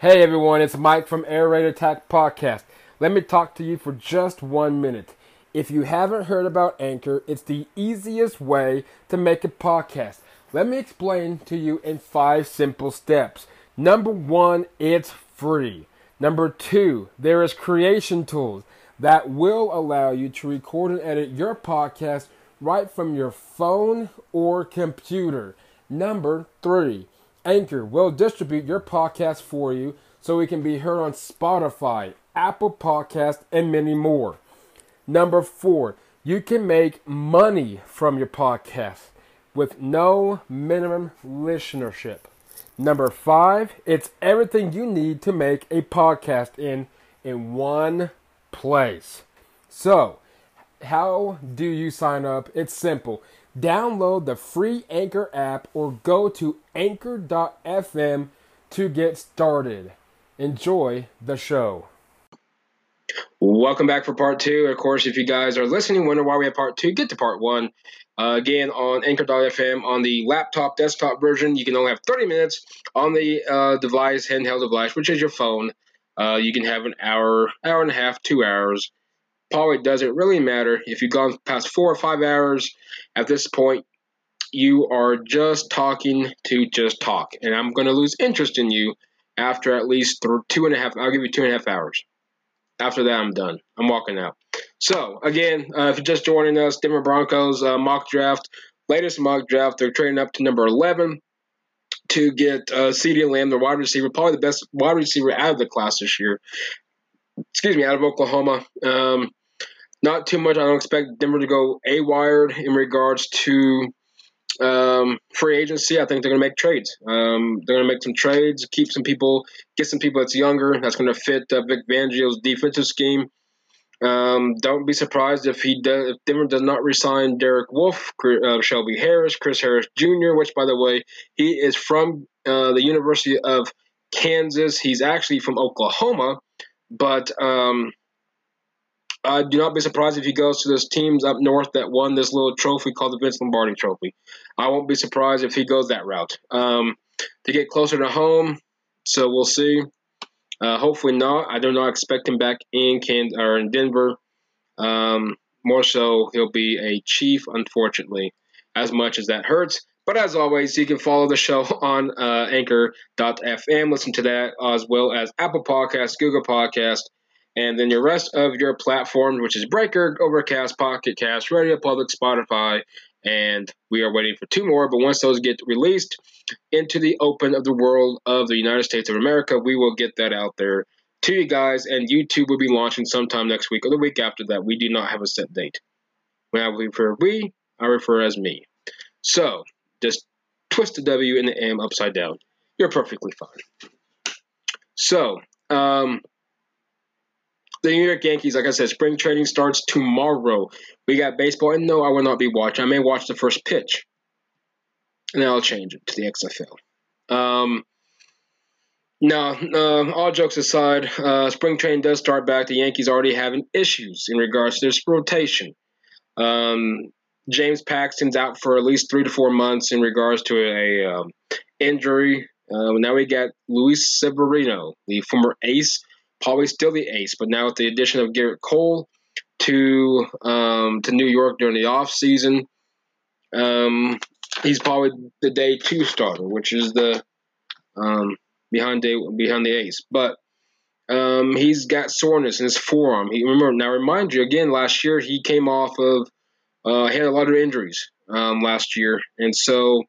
Hey everyone, it's Mike from Air Raid Attack Podcast. Let me talk to you for just one minute. If you haven't heard about Anchor, it's the easiest way to make a podcast. Let me explain to you in five simple steps. Number one, it's free. Number two, there is creation tools that will allow you to record and edit your podcast right from your phone or computer. Number three, Anchor will distribute your podcast for you so it can be heard on Spotify, Apple Podcast, and many more. Number four, you can make money from your podcast with no minimum listenership. Number five, it's everything you need to make a podcast in in one place. So, how do you sign up? It's simple. Download the free Anchor app or go to anchor.fm to get started. Enjoy the show. Welcome back for part two. Of course, if you guys are listening, wonder why we have part two, get to part one. Uh, again, on Anchor.fm on the laptop, desktop version, you can only have 30 minutes. On the uh, device, handheld device, which is your phone, uh, you can have an hour, hour and a half, two hours. Probably doesn't really matter. If you've gone past four or five hours, at this point, you are just talking to just talk. And I'm going to lose interest in you after at least th- two and a half, I'll give you two and a half hours. After that, I'm done. I'm walking out. So, again, uh, if you're just joining us, Denver Broncos uh, mock draft, latest mock draft, they're trading up to number 11 to get uh, CeeDee Lamb, the wide receiver, probably the best wide receiver out of the class this year. Excuse me, out of Oklahoma. Um, not too much. I don't expect Denver to go a wired in regards to um, free agency. I think they're going to make trades. Um, they're going to make some trades, keep some people, get some people that's younger. That's going to fit uh, Vic Fangio's defensive scheme. Um, don't be surprised if he does, if Denver does not resign Derek Wolfe, uh, Shelby Harris, Chris Harris Jr., which by the way, he is from uh, the University of Kansas. He's actually from Oklahoma, but um, I do not be surprised if he goes to those teams up north that won this little trophy called the Vince Lombardi Trophy. I won't be surprised if he goes that route um, to get closer to home. So we'll see. Uh, hopefully not. I do not expect him back in Can or in Denver. Um, more so, he'll be a chief, unfortunately, as much as that hurts. But as always, you can follow the show on uh, anchor.fm, listen to that as well as Apple Podcast, Google Podcast, and then your rest of your platforms, which is Breaker, Overcast, Pocket Cast, Radio Public, Spotify, and we are waiting for two more. But once those get released into the open of the world of the United States of America, we will get that out there to you guys. And YouTube will be launching sometime next week or the week after that. We do not have a set date. When I refer we, I refer as me. So just twist the W and the M upside down. You're perfectly fine. So, um, the New York Yankees, like I said, spring training starts tomorrow. We got baseball, and no, I will not be watching. I may watch the first pitch, and then I'll change it to the XFL. Um, no, uh, all jokes aside, uh, spring training does start back. The Yankees already having issues in regards to their rotation. Um, James Paxton's out for at least three to four months in regards to a um, injury. Uh, now we got Luis Severino, the former ace probably still the ace, but now with the addition of Gerrit Cole to um, to New York during the off season, um, he's probably the day two starter, which is the um, behind day behind the ace. But um, he's got soreness in his forearm. He remember now. Remind you again. Last year he came off of uh, had a lot of injuries um, last year, and so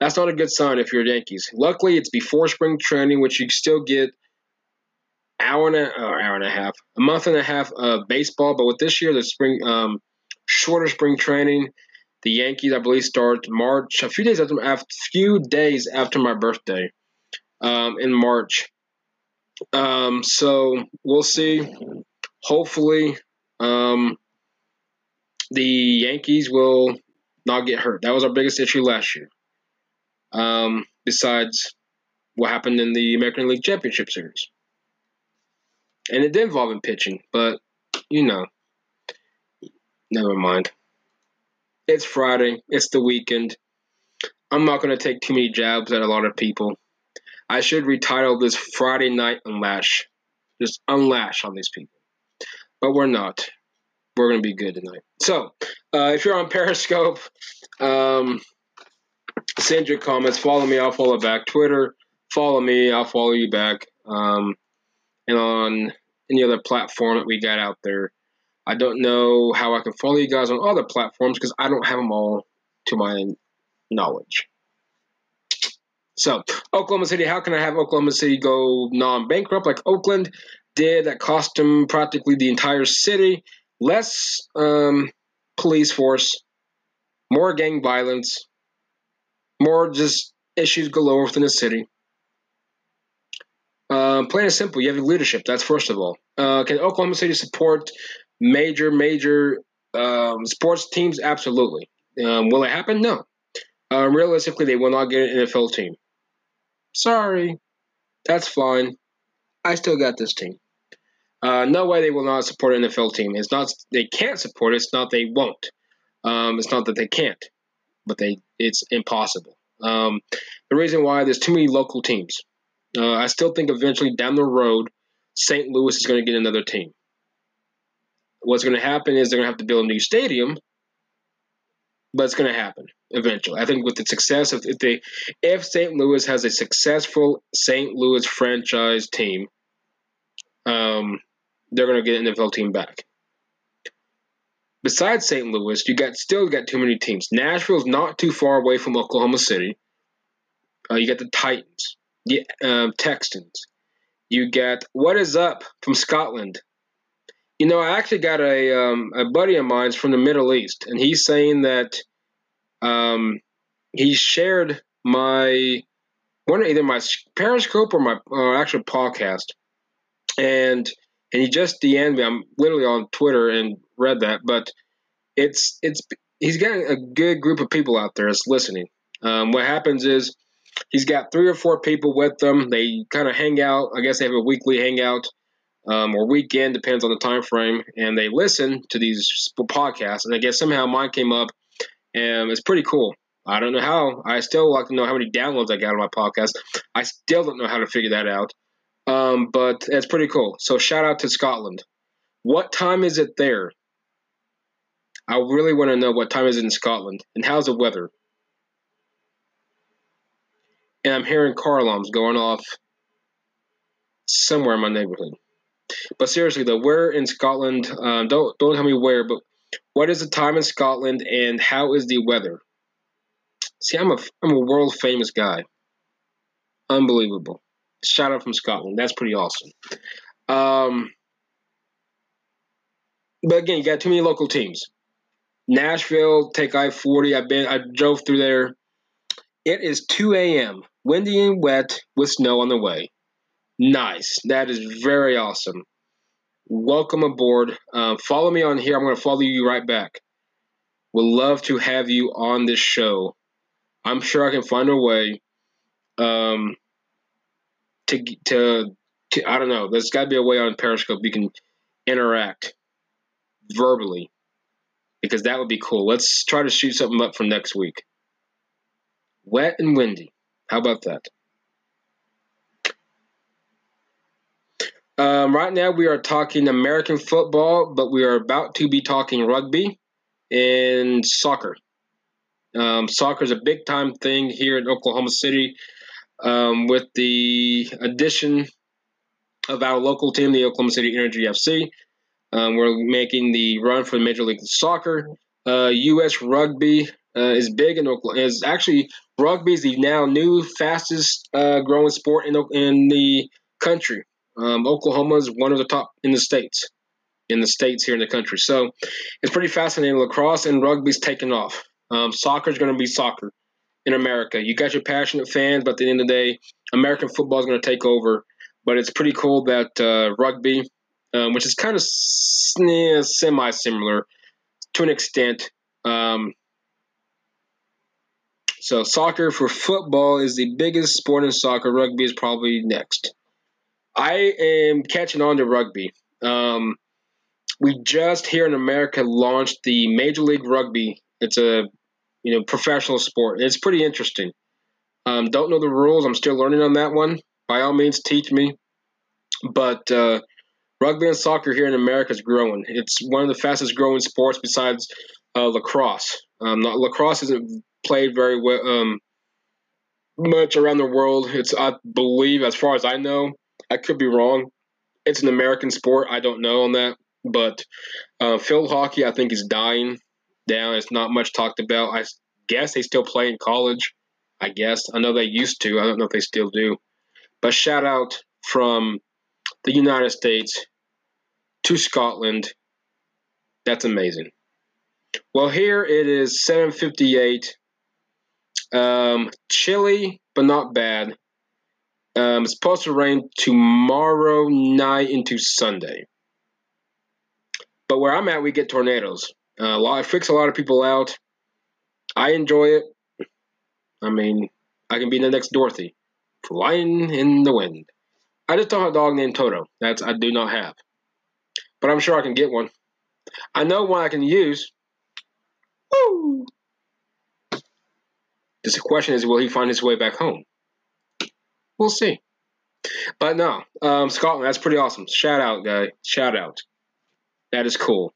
that's not a good sign if you're Yankees. Luckily, it's before spring training, which you still get hour and a hour and a half, a month and a half of baseball. But with this year, the spring um, shorter spring training, the Yankees, I believe, start March a few days after a few days after my birthday, um, in March. Um, so we'll see. Hopefully, um, the Yankees will not get hurt. That was our biggest issue last year. Um, besides what happened in the American League Championship Series and it did involve him pitching, but you know, never mind. It's Friday. It's the weekend. I'm not going to take too many jabs at a lot of people. I should retitle this Friday Night Unlash. Just unlash on these people. But we're not. We're going to be good tonight. So, uh, if you're on Periscope, um, send your comments. Follow me. I'll follow back. Twitter, follow me. I'll follow you back. Um, and on any other platform that we got out there. I don't know how I can follow you guys on other platforms because I don't have them all to my knowledge. So, Oklahoma City, how can I have Oklahoma City go non bankrupt like Oakland did? That cost them practically the entire city. Less um, police force, more gang violence, more just issues galore within the city. Uh, plain and simple, you have leadership. That's first of all. Uh, can Oklahoma City support major, major um, sports teams? Absolutely. Um, will it happen? No. Uh, realistically, they will not get an NFL team. Sorry. That's fine. I still got this team. Uh, no way they will not support an NFL team. It's not they can't support it. It's not they won't. Um, it's not that they can't, but they it's impossible. Um, the reason why there's too many local teams. Uh, I still think eventually down the road, St. Louis is going to get another team. What's going to happen is they're going to have to build a new stadium, but it's going to happen eventually. I think with the success of if they if St. Louis has a successful St. Louis franchise team, um, they're going to get an NFL team back. Besides St. Louis, you got still got too many teams. Nashville's not too far away from Oklahoma City. Uh, you got the Titans, the um, Texans. You get what is up from Scotland. You know, I actually got a um, a buddy of mine from the Middle East, and he's saying that um, he shared my one either my Periscope or my uh, actual podcast, and and he just DM'd me. I'm literally on Twitter and read that, but it's it's he's got a good group of people out there that's listening. Um, what happens is he's got three or four people with them. They kind of hang out. I guess they have a weekly hangout um, or weekend, depends on the time frame, and they listen to these podcasts. And I guess somehow mine came up, and it's pretty cool. I don't know how. I still like to know how many downloads I got on my podcast. I still don't know how to figure that out. Um, but it's pretty cool. So shout out to Scotland. What time is it there? I really want to know what time is it in Scotland and how's the weather. And I'm hearing car alarms going off somewhere in my neighborhood. But seriously though, where in Scotland? Um, don't don't tell me where, but what is the time in Scotland and how is the weather? See, I'm a I'm a world famous guy. Unbelievable. Shout out from Scotland. That's pretty awesome. Um, but again, you got too many local teams. Nashville, take I forty. I've been I drove through there. It is 2 a.m. Windy and wet with snow on the way. Nice. That is very awesome. Welcome aboard. Uh, follow me on here. I'm going to follow you right back. Would love to have you on this show. I'm sure I can find a way. Um, to to, to I don't know. There's got to be a way on Periscope you can interact verbally because that would be cool. Let's try to shoot something up for next week. Wet and windy. How about that? Um, right now, we are talking American football, but we are about to be talking rugby and soccer. Um, soccer is a big time thing here in Oklahoma City um, with the addition of our local team, the Oklahoma City Energy FC. Um, we're making the run for the Major League Soccer. Uh, U.S. Rugby uh, is big in Oklahoma. Is actually rugby is the now new fastest uh, growing sport in in the country. Um, Oklahoma is one of the top in the states, in the states here in the country. So it's pretty fascinating. Lacrosse and rugby's taking off. Um, soccer is going to be soccer in America. You got your passionate fans, but at the end of the day, American football is going to take over. But it's pretty cool that uh, rugby, um, which is kind of semi similar to an extent. Um, so, soccer for football is the biggest sport in soccer. Rugby is probably next. I am catching on to rugby. Um, we just here in America launched the Major League Rugby. It's a you know professional sport. It's pretty interesting. Um, don't know the rules. I'm still learning on that one. By all means, teach me. But uh, rugby and soccer here in America is growing. It's one of the fastest growing sports besides uh, lacrosse. Um, not, lacrosse isn't played very well, um, much around the world. It's, I believe, as far as I know, I could be wrong. It's an American sport. I don't know on that. But uh, field hockey, I think, is dying down. It's not much talked about. I guess they still play in college. I guess. I know they used to. I don't know if they still do. But shout out from the United States to Scotland. That's amazing. Well, here it is 758. Um, chilly, but not bad. Um, it's supposed to rain tomorrow night into Sunday. But where I'm at, we get tornadoes. Uh, a lot, it freaks a lot of people out. I enjoy it. I mean, I can be the next Dorothy, flying in the wind. I just don't have a dog named Toto. That's I do not have, but I'm sure I can get one. I know one I can use. Woo! The question is, will he find his way back home? We'll see. But no, um, Scotland, that's pretty awesome. Shout out, guy. Shout out. That is cool.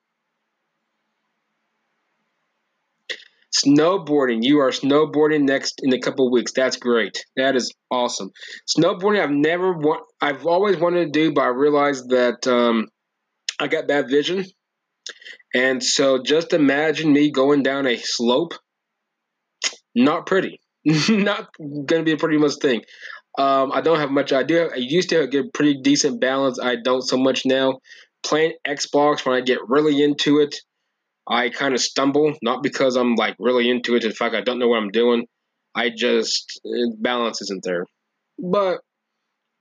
Snowboarding. You are snowboarding next in a couple weeks. That's great. That is awesome. Snowboarding. I've never want. I've always wanted to do, but I realized that um, I got bad vision, and so just imagine me going down a slope. Not pretty. Not gonna be a pretty much thing. Um, I don't have much I idea. I used to get pretty decent balance. I don't so much now. Playing Xbox when I get really into it I kind of stumble, not because I'm like really into it. In fact, I don't know what I'm doing. I just balance isn't there. But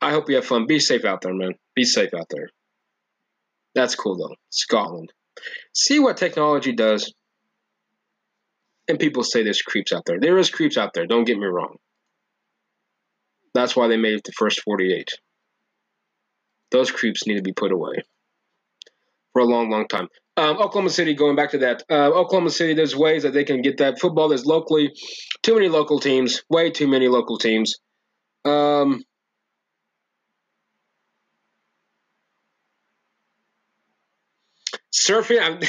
I hope you have fun. Be safe out there, man. Be safe out there. That's cool though. Scotland. See what technology does. And people say there's creeps out there. There is creeps out there. Don't get me wrong. That's why they made it the first 48. Those creeps need to be put away for a long, long time. Um, Oklahoma City, going back to that, uh, Oklahoma City, there's ways that they can get that football. There's locally too many local teams, way too many local teams. Um, surfing,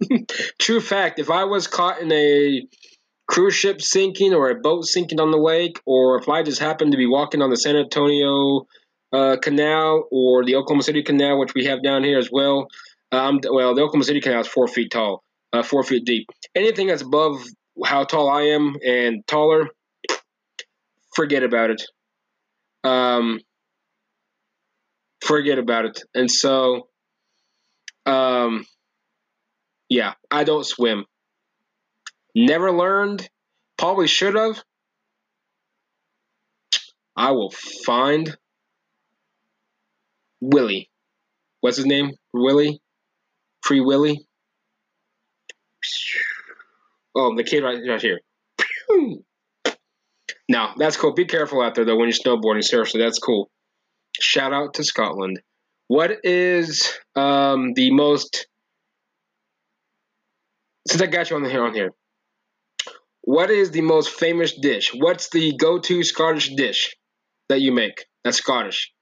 true fact. If I was caught in a cruise ship sinking or a boat sinking on the lake, or if I just happened to be walking on the San Antonio uh, Canal or the Oklahoma City Canal, which we have down here as well, um, well, the Oklahoma City Canal is four feet tall, uh, four feet deep. Anything that's above how tall I am and taller, forget about it. Um, forget about it. And so, um, yeah, I don't swim. Never learned. Probably should have. I will find Willie. What's his name? Willie? Free Willy? Oh, the kid right, right here. Now, that's cool. Be careful out there, though, when you're snowboarding. Seriously, that's cool. Shout out to Scotland. What is um, the most. Since I got you on here, on here, what is the most famous dish? What's the go-to Scottish dish that you make? That's Scottish.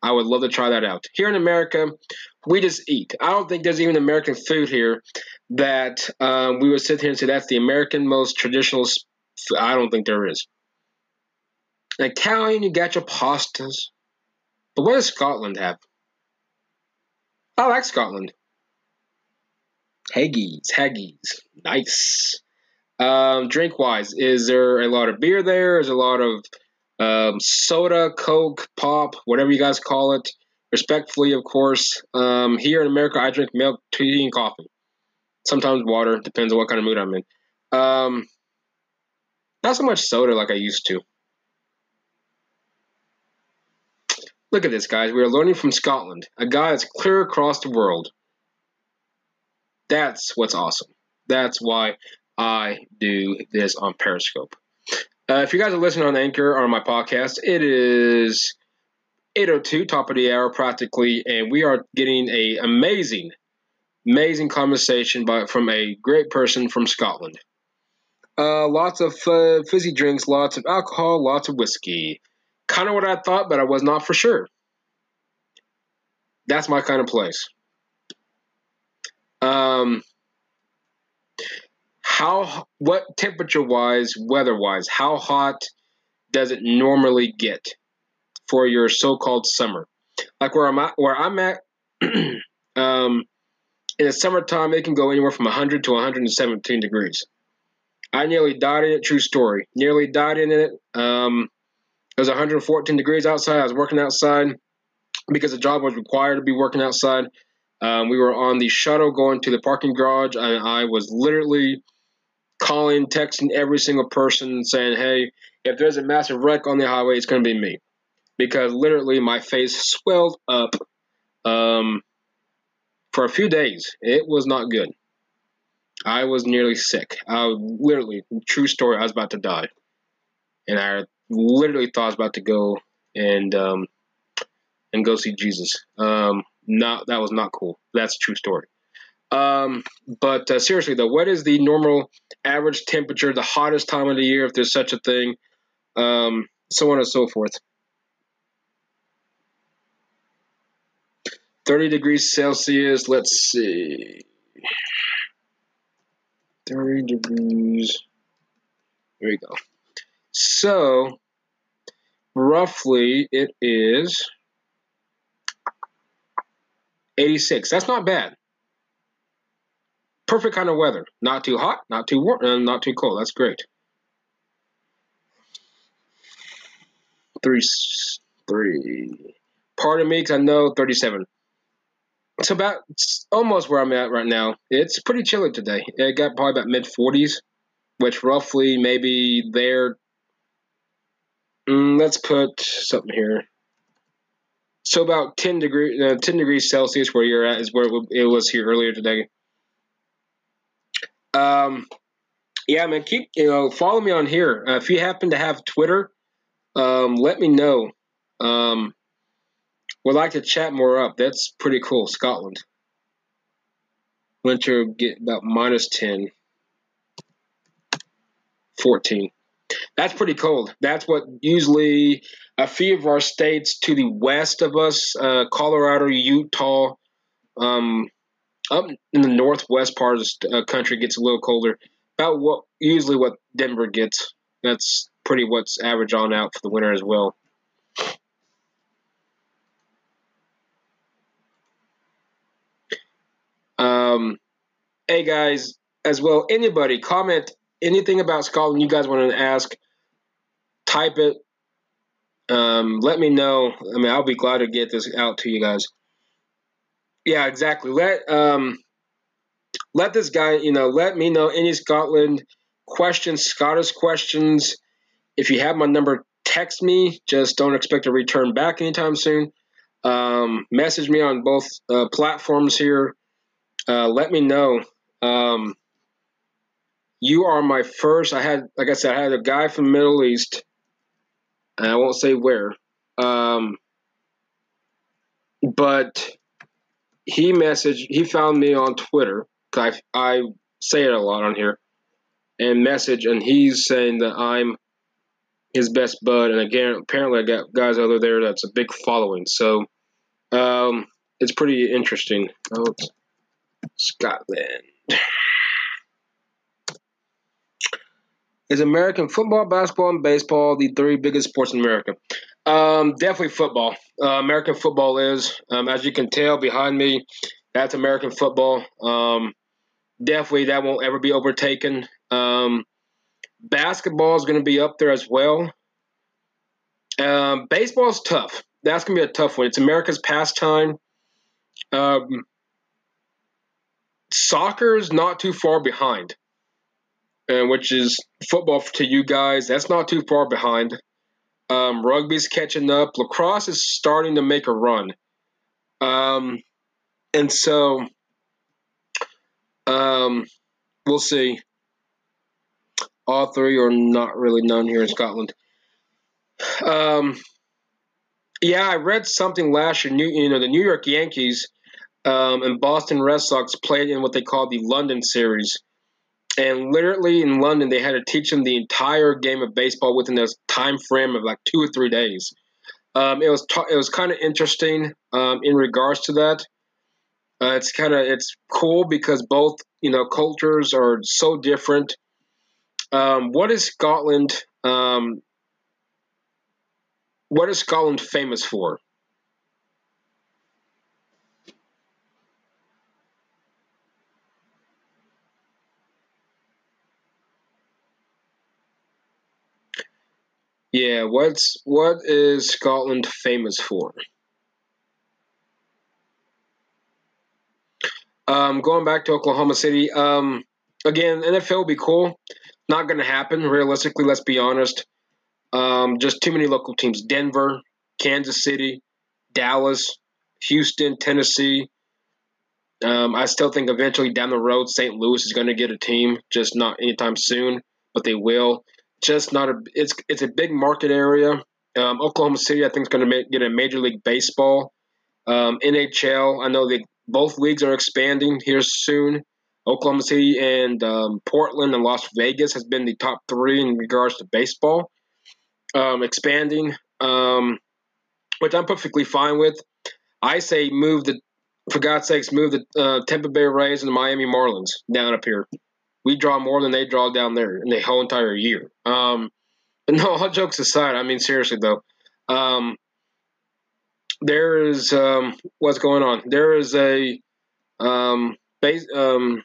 I would love to try that out. Here in America, we just eat. I don't think there's even American food here that um, we would sit here and say that's the American most traditional. I don't think there is. Italian, you got your pastas. But what does Scotland have? I like Scotland. Haggis, haggis, nice. Um, drink wise, is there a lot of beer there? Is a lot of um, soda, Coke, pop, whatever you guys call it. Respectfully, of course. Um, here in America, I drink milk, tea, and coffee. Sometimes water, depends on what kind of mood I'm in. Um, not so much soda like I used to. Look at this, guys. We are learning from Scotland, a guy that's clear across the world. That's what's awesome. That's why I do this on Periscope. Uh, if you guys are listening on Anchor or on my podcast, it is 802, top of the hour practically, and we are getting a amazing, amazing conversation by, from a great person from Scotland. Uh, lots of uh, fizzy drinks, lots of alcohol, lots of whiskey. Kind of what I thought, but I was not for sure. That's my kind of place. Um, how what temperature wise, weather wise, how hot does it normally get for your so-called summer? Like where I'm at, where I'm at, um, in the summertime, it can go anywhere from 100 to 117 degrees. I nearly died in it. True story. Nearly died in it. Um, it was 114 degrees outside. I was working outside because the job was required to be working outside. Um, we were on the shuttle going to the parking garage, and I was literally calling, texting every single person saying, hey, if there's a massive wreck on the highway, it's going to be me. Because literally my face swelled up um, for a few days. It was not good. I was nearly sick. I was literally, true story, I was about to die. And I literally thought I was about to go and um, and go see Jesus. Um, not that was not cool. That's a true story. Um, but uh, seriously though, what is the normal average temperature, the hottest time of the year, if there's such a thing, um, so on and so forth? 30 degrees Celsius, let's see. 30 degrees. There we go. So, roughly, it is 86. That's not bad. Perfect kind of weather. Not too hot, not too warm, and not too cold. That's great. Three, three. Pardon me, because I know 37. It's about it's almost where I'm at right now. It's pretty chilly today. It got probably about mid 40s, which roughly maybe there. Mm, let's put something here. So about 10 degree, uh, 10 degrees Celsius where you're at is where it was here earlier today. Um, yeah, man, keep you know follow me on here. Uh, if you happen to have Twitter, um, let me know. Um, would like to chat more up. That's pretty cool. Scotland. Winter get about minus 10, 14. That's pretty cold. That's what usually a few of our states to the west of us, uh, Colorado, Utah, um, up in the northwest part of the uh, country gets a little colder. About what usually what Denver gets. That's pretty what's average on out for the winter as well. Um, hey guys, as well, anybody comment anything about Scotland you guys want to ask, type it. Um, let me know. I mean, I'll be glad to get this out to you guys. Yeah, exactly. Let um, let this guy, you know, let me know any Scotland questions, Scottish questions. If you have my number, text me. Just don't expect a return back anytime soon. Um, message me on both uh, platforms here uh, let me know. Um, you are my first. I had, like I said, I had a guy from Middle East, and I won't say where. Um, but he messaged, he found me on Twitter. I, I say it a lot on here, and message, and he's saying that I'm his best bud. And again, apparently, I got guys over there that's a big following. So um, it's pretty interesting. Oh, Scotland. Is American football, basketball, and baseball the three biggest sports in America? Um, definitely football. Uh, American football is, um, as you can tell behind me, that's American football. Um, definitely that won't ever be overtaken. Um, basketball is going to be up there as well. Um, baseball is tough. That's going to be a tough one. It's America's pastime. Um, is not too far behind, and which is football to you guys. That's not too far behind. Um, rugby's catching up. Lacrosse is starting to make a run. Um, and so, um, we'll see. All three are not really known here in Scotland. Um, yeah, I read something last year. New, you know, the New York Yankees um, and Boston Red Sox played in what they call the London Series. And literally in London they had to teach them the entire game of baseball within this time frame of like two or three days. Um, it was it was kind of interesting um, in regards to that. Uh, it's kind of it's cool because both you know cultures are so different. Um, what is Scotland? Um, what is Scotland famous for? Yeah, what's what is Scotland famous for? Um, going back to Oklahoma City, um, again, NFL would be cool. Not going to happen, realistically, let's be honest. Um, just too many local teams Denver, Kansas City, Dallas, Houston, Tennessee. Um, I still think eventually down the road, St. Louis is going to get a team, just not anytime soon, but they will just not a. It's it's a big market area. Um, Oklahoma City, I think, is going to get a Major League Baseball. Um, NHL, I know that both leagues are expanding here soon. Oklahoma City and um, Portland and Las Vegas has been the top three in regards to baseball. Um, expanding, um, which I'm perfectly fine with. I say move the, for God's sakes, move the uh, Tampa Bay Rays and the Miami Marlins down up here we draw more than they draw down there in the whole entire year. Um, but no, all jokes aside, I mean seriously though, um, there is um, what's going on. There is a um, base, um,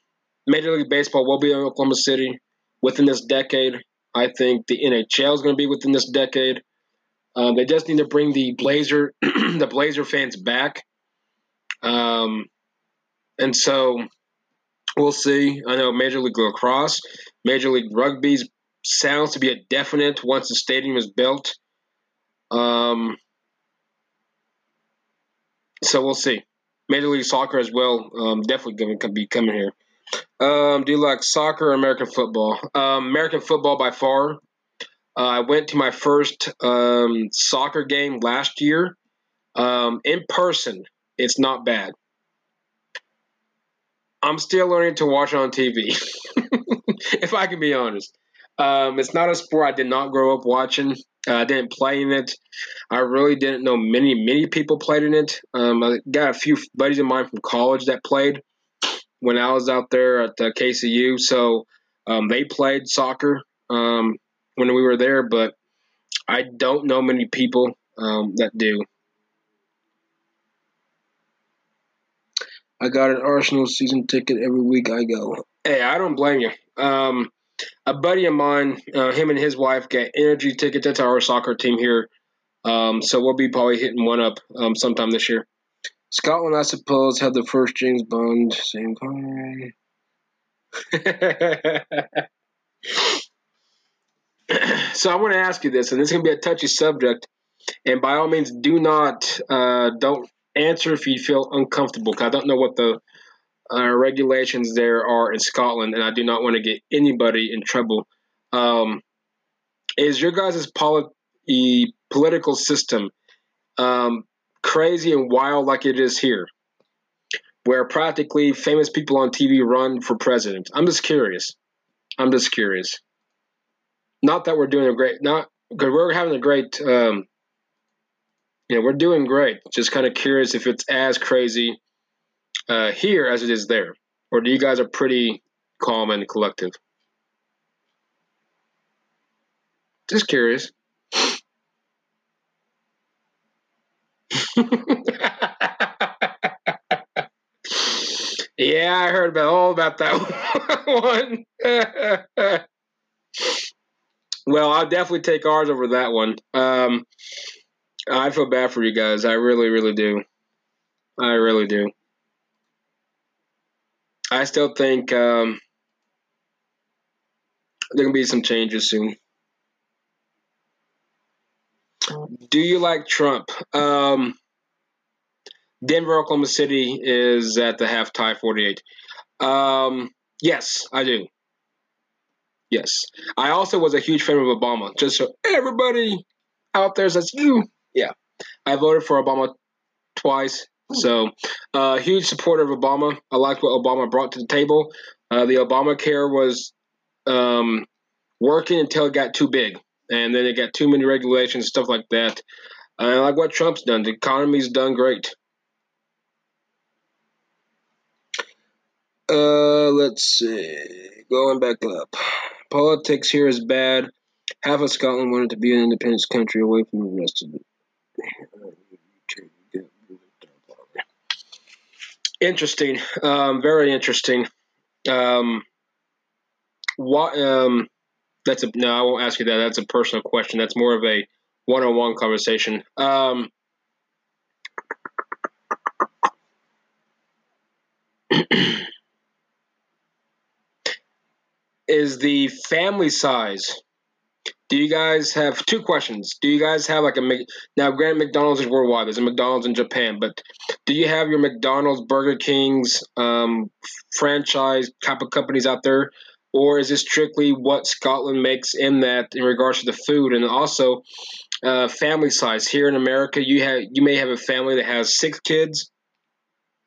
Major League Baseball will be in Oklahoma City within this decade. I think the NHL is going to be within this decade. Um, they just need to bring the Blazer the Blazer fans back. Um, and so We'll see. I know Major League Lacrosse, Major League Rugby sounds to be a definite once the stadium is built. Um, so we'll see. Major League Soccer as well, um, definitely going to be coming here. Um, do you like soccer or American football? Um, American football by far. Uh, I went to my first um, soccer game last year um, in person. It's not bad. I'm still learning to watch on TV, if I can be honest. Um, it's not a sport I did not grow up watching. Uh, I didn't play in it. I really didn't know many, many people played in it. Um, I got a few buddies of mine from college that played when I was out there at uh, KCU. So um, they played soccer um, when we were there, but I don't know many people um, that do. I got an Arsenal season ticket every week I go. Hey, I don't blame you. Um, a buddy of mine, uh, him and his wife get energy tickets. That's our soccer team here. Um, so we'll be probably hitting one up um, sometime this year. Scotland, I suppose, had the first James Bond. Same kind. so I want to ask you this, and this is going to be a touchy subject. And by all means, do not uh, don't answer if you feel uncomfortable. Cause I don't know what the uh, regulations there are in Scotland, and I do not want to get anybody in trouble. Um, is your guys' poli- political system um, crazy and wild like it is here, where practically famous people on TV run for president? I'm just curious. I'm just curious. Not that we're doing a great, not because we're having a great um, know, we're doing great. Just kind of curious if it's as crazy uh, here as it is there, or do you guys are pretty calm and collective? Just curious. yeah, I heard about all about that one. well, I'll definitely take ours over that one. Um, I feel bad for you guys. I really, really do. I really do. I still think um, there can be some changes soon. Do you like Trump? Um, Denver, Oklahoma City is at the half tie 48. Um, yes, I do. Yes. I also was a huge fan of Obama, just so everybody out there says, you yeah, I voted for Obama twice. So, uh, huge supporter of Obama. I liked what Obama brought to the table. Uh, the Obamacare was um, working until it got too big, and then it got too many regulations, and stuff like that. I like what Trump's done, the economy's done great. Uh, let's see. Going back up. Politics here is bad. Half of Scotland wanted to be an independent country away from the rest of it. Interesting. Um, very interesting. Um, what? Um, that's a no. I won't ask you that. That's a personal question. That's more of a one-on-one conversation. Um, is the family size. Do you guys have two questions? Do you guys have like a now? Grant McDonald's is worldwide. There's a McDonald's in Japan, but do you have your McDonald's, Burger Kings, um, franchise type of companies out there, or is this strictly what Scotland makes in that in regards to the food and also uh, family size? Here in America, you have you may have a family that has six kids.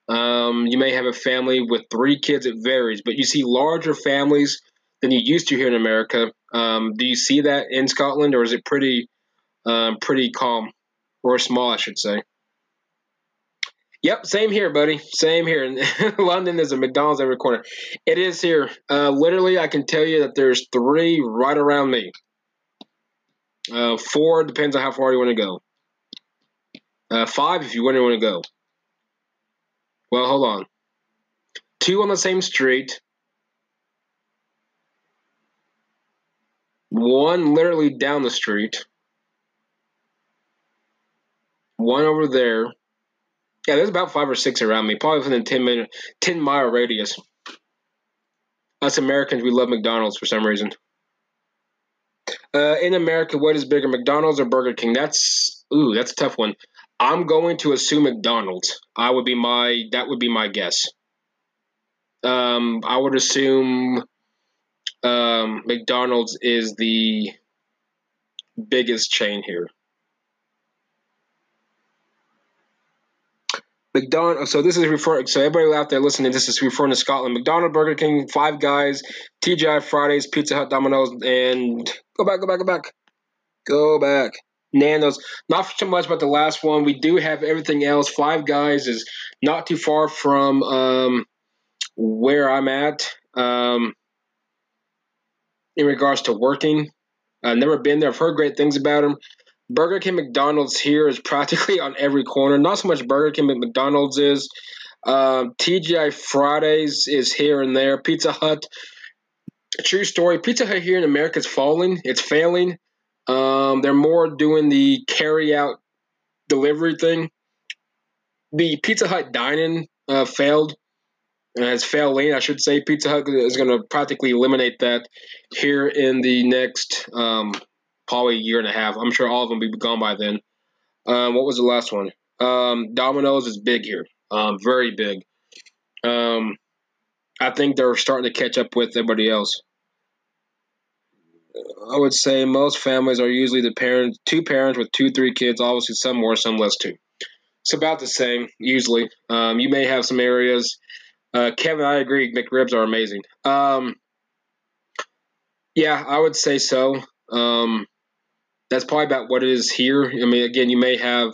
Um, you may have a family with three kids. It varies, but you see larger families than you used to here in America. Um, do you see that in Scotland, or is it pretty um, pretty calm or small, I should say? Yep, same here, buddy. Same here. London, there's a McDonald's every corner. It is here. Uh, literally, I can tell you that there's three right around me. Uh, four depends on how far you want to go. Uh, five if you want to go. Well, hold on. Two on the same street. One literally down the street. One over there. Yeah, there's about five or six around me, probably within a 10 minute, 10 mile radius. Us Americans, we love McDonald's for some reason. Uh, in America, what is bigger, McDonald's or Burger King? That's ooh, that's a tough one. I'm going to assume McDonald's. I would be my that would be my guess. Um, I would assume um, McDonald's is the biggest chain here. McDonald. So this is referring. So everybody out there listening, this is referring to Scotland. McDonald, Burger King, Five Guys, TGI Fridays, Pizza Hut, Domino's, and go back, go back, go back, go back. Nando's. Not so much about the last one. We do have everything else. Five Guys is not too far from um, where I'm at. Um, in regards to working. I've never been there. I've heard great things about them. Burger King McDonald's here is practically on every corner. Not so much Burger King, but McDonald's is. Um, TGI Fridays is here and there. Pizza Hut. True story. Pizza Hut here in America is falling. It's failing. Um, they're more doing the carry out delivery thing. The Pizza Hut dining uh, failed has failing, I should say. Pizza Hut is going to practically eliminate that here in the next um, probably year and a half. I'm sure all of them will be gone by then. Um, what was the last one? Um, Domino's is big here, um, very big. Um, I think they're starting to catch up with everybody else. I would say most families are usually the parents, two parents with two, three kids. Obviously, some more, some less too. It's about the same usually. Um, you may have some areas uh, Kevin, I agree. McRibs are amazing. Um, yeah, I would say so. Um, that's probably about what it is here. I mean, again, you may have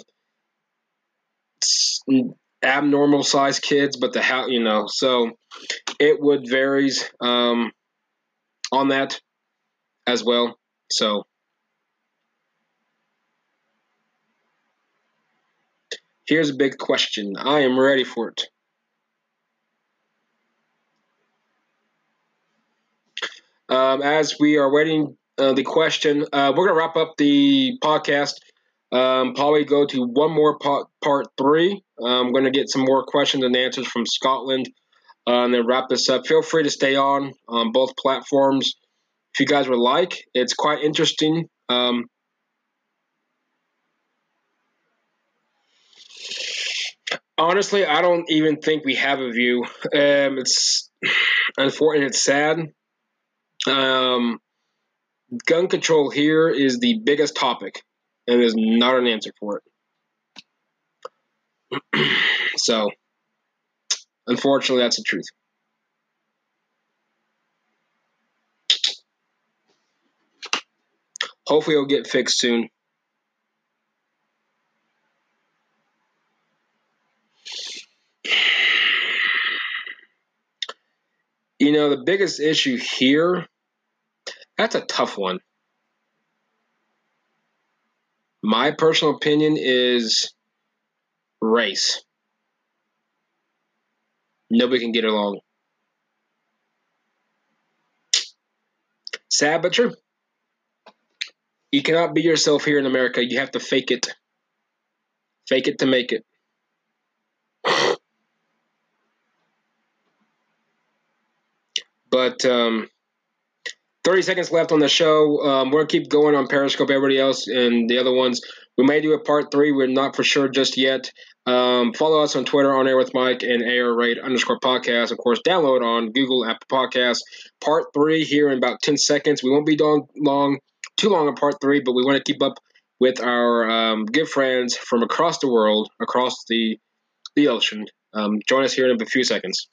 abnormal size kids, but the how you know, so it would varies um, on that as well. So. Here's a big question. I am ready for it. Um, as we are waiting uh, the question, uh, we're going to wrap up the podcast. Um, probably go to one more part, part three. I'm going to get some more questions and answers from Scotland uh, and then wrap this up. Feel free to stay on on both platforms if you guys would like. It's quite interesting. Um, honestly, I don't even think we have a view. Um, it's unfortunate. It's sad. Um, gun control here is the biggest topic, and there's not an answer for it. so, unfortunately, that's the truth. Hopefully, it'll get fixed soon. You know, the biggest issue here, that's a tough one. My personal opinion is race. Nobody can get along. Sad but true. You cannot be yourself here in America. You have to fake it. Fake it to make it. But um, 30 seconds left on the show. Um, we're going to keep going on Periscope, everybody else, and the other ones. We may do a part three. We're not for sure just yet. Um, follow us on Twitter, on air with Mike, and air raid underscore podcast. Of course, download on Google, Apple Podcasts. Part three here in about 10 seconds. We won't be long, long too long on part three, but we want to keep up with our um, good friends from across the world, across the, the ocean. Um, join us here in a few seconds.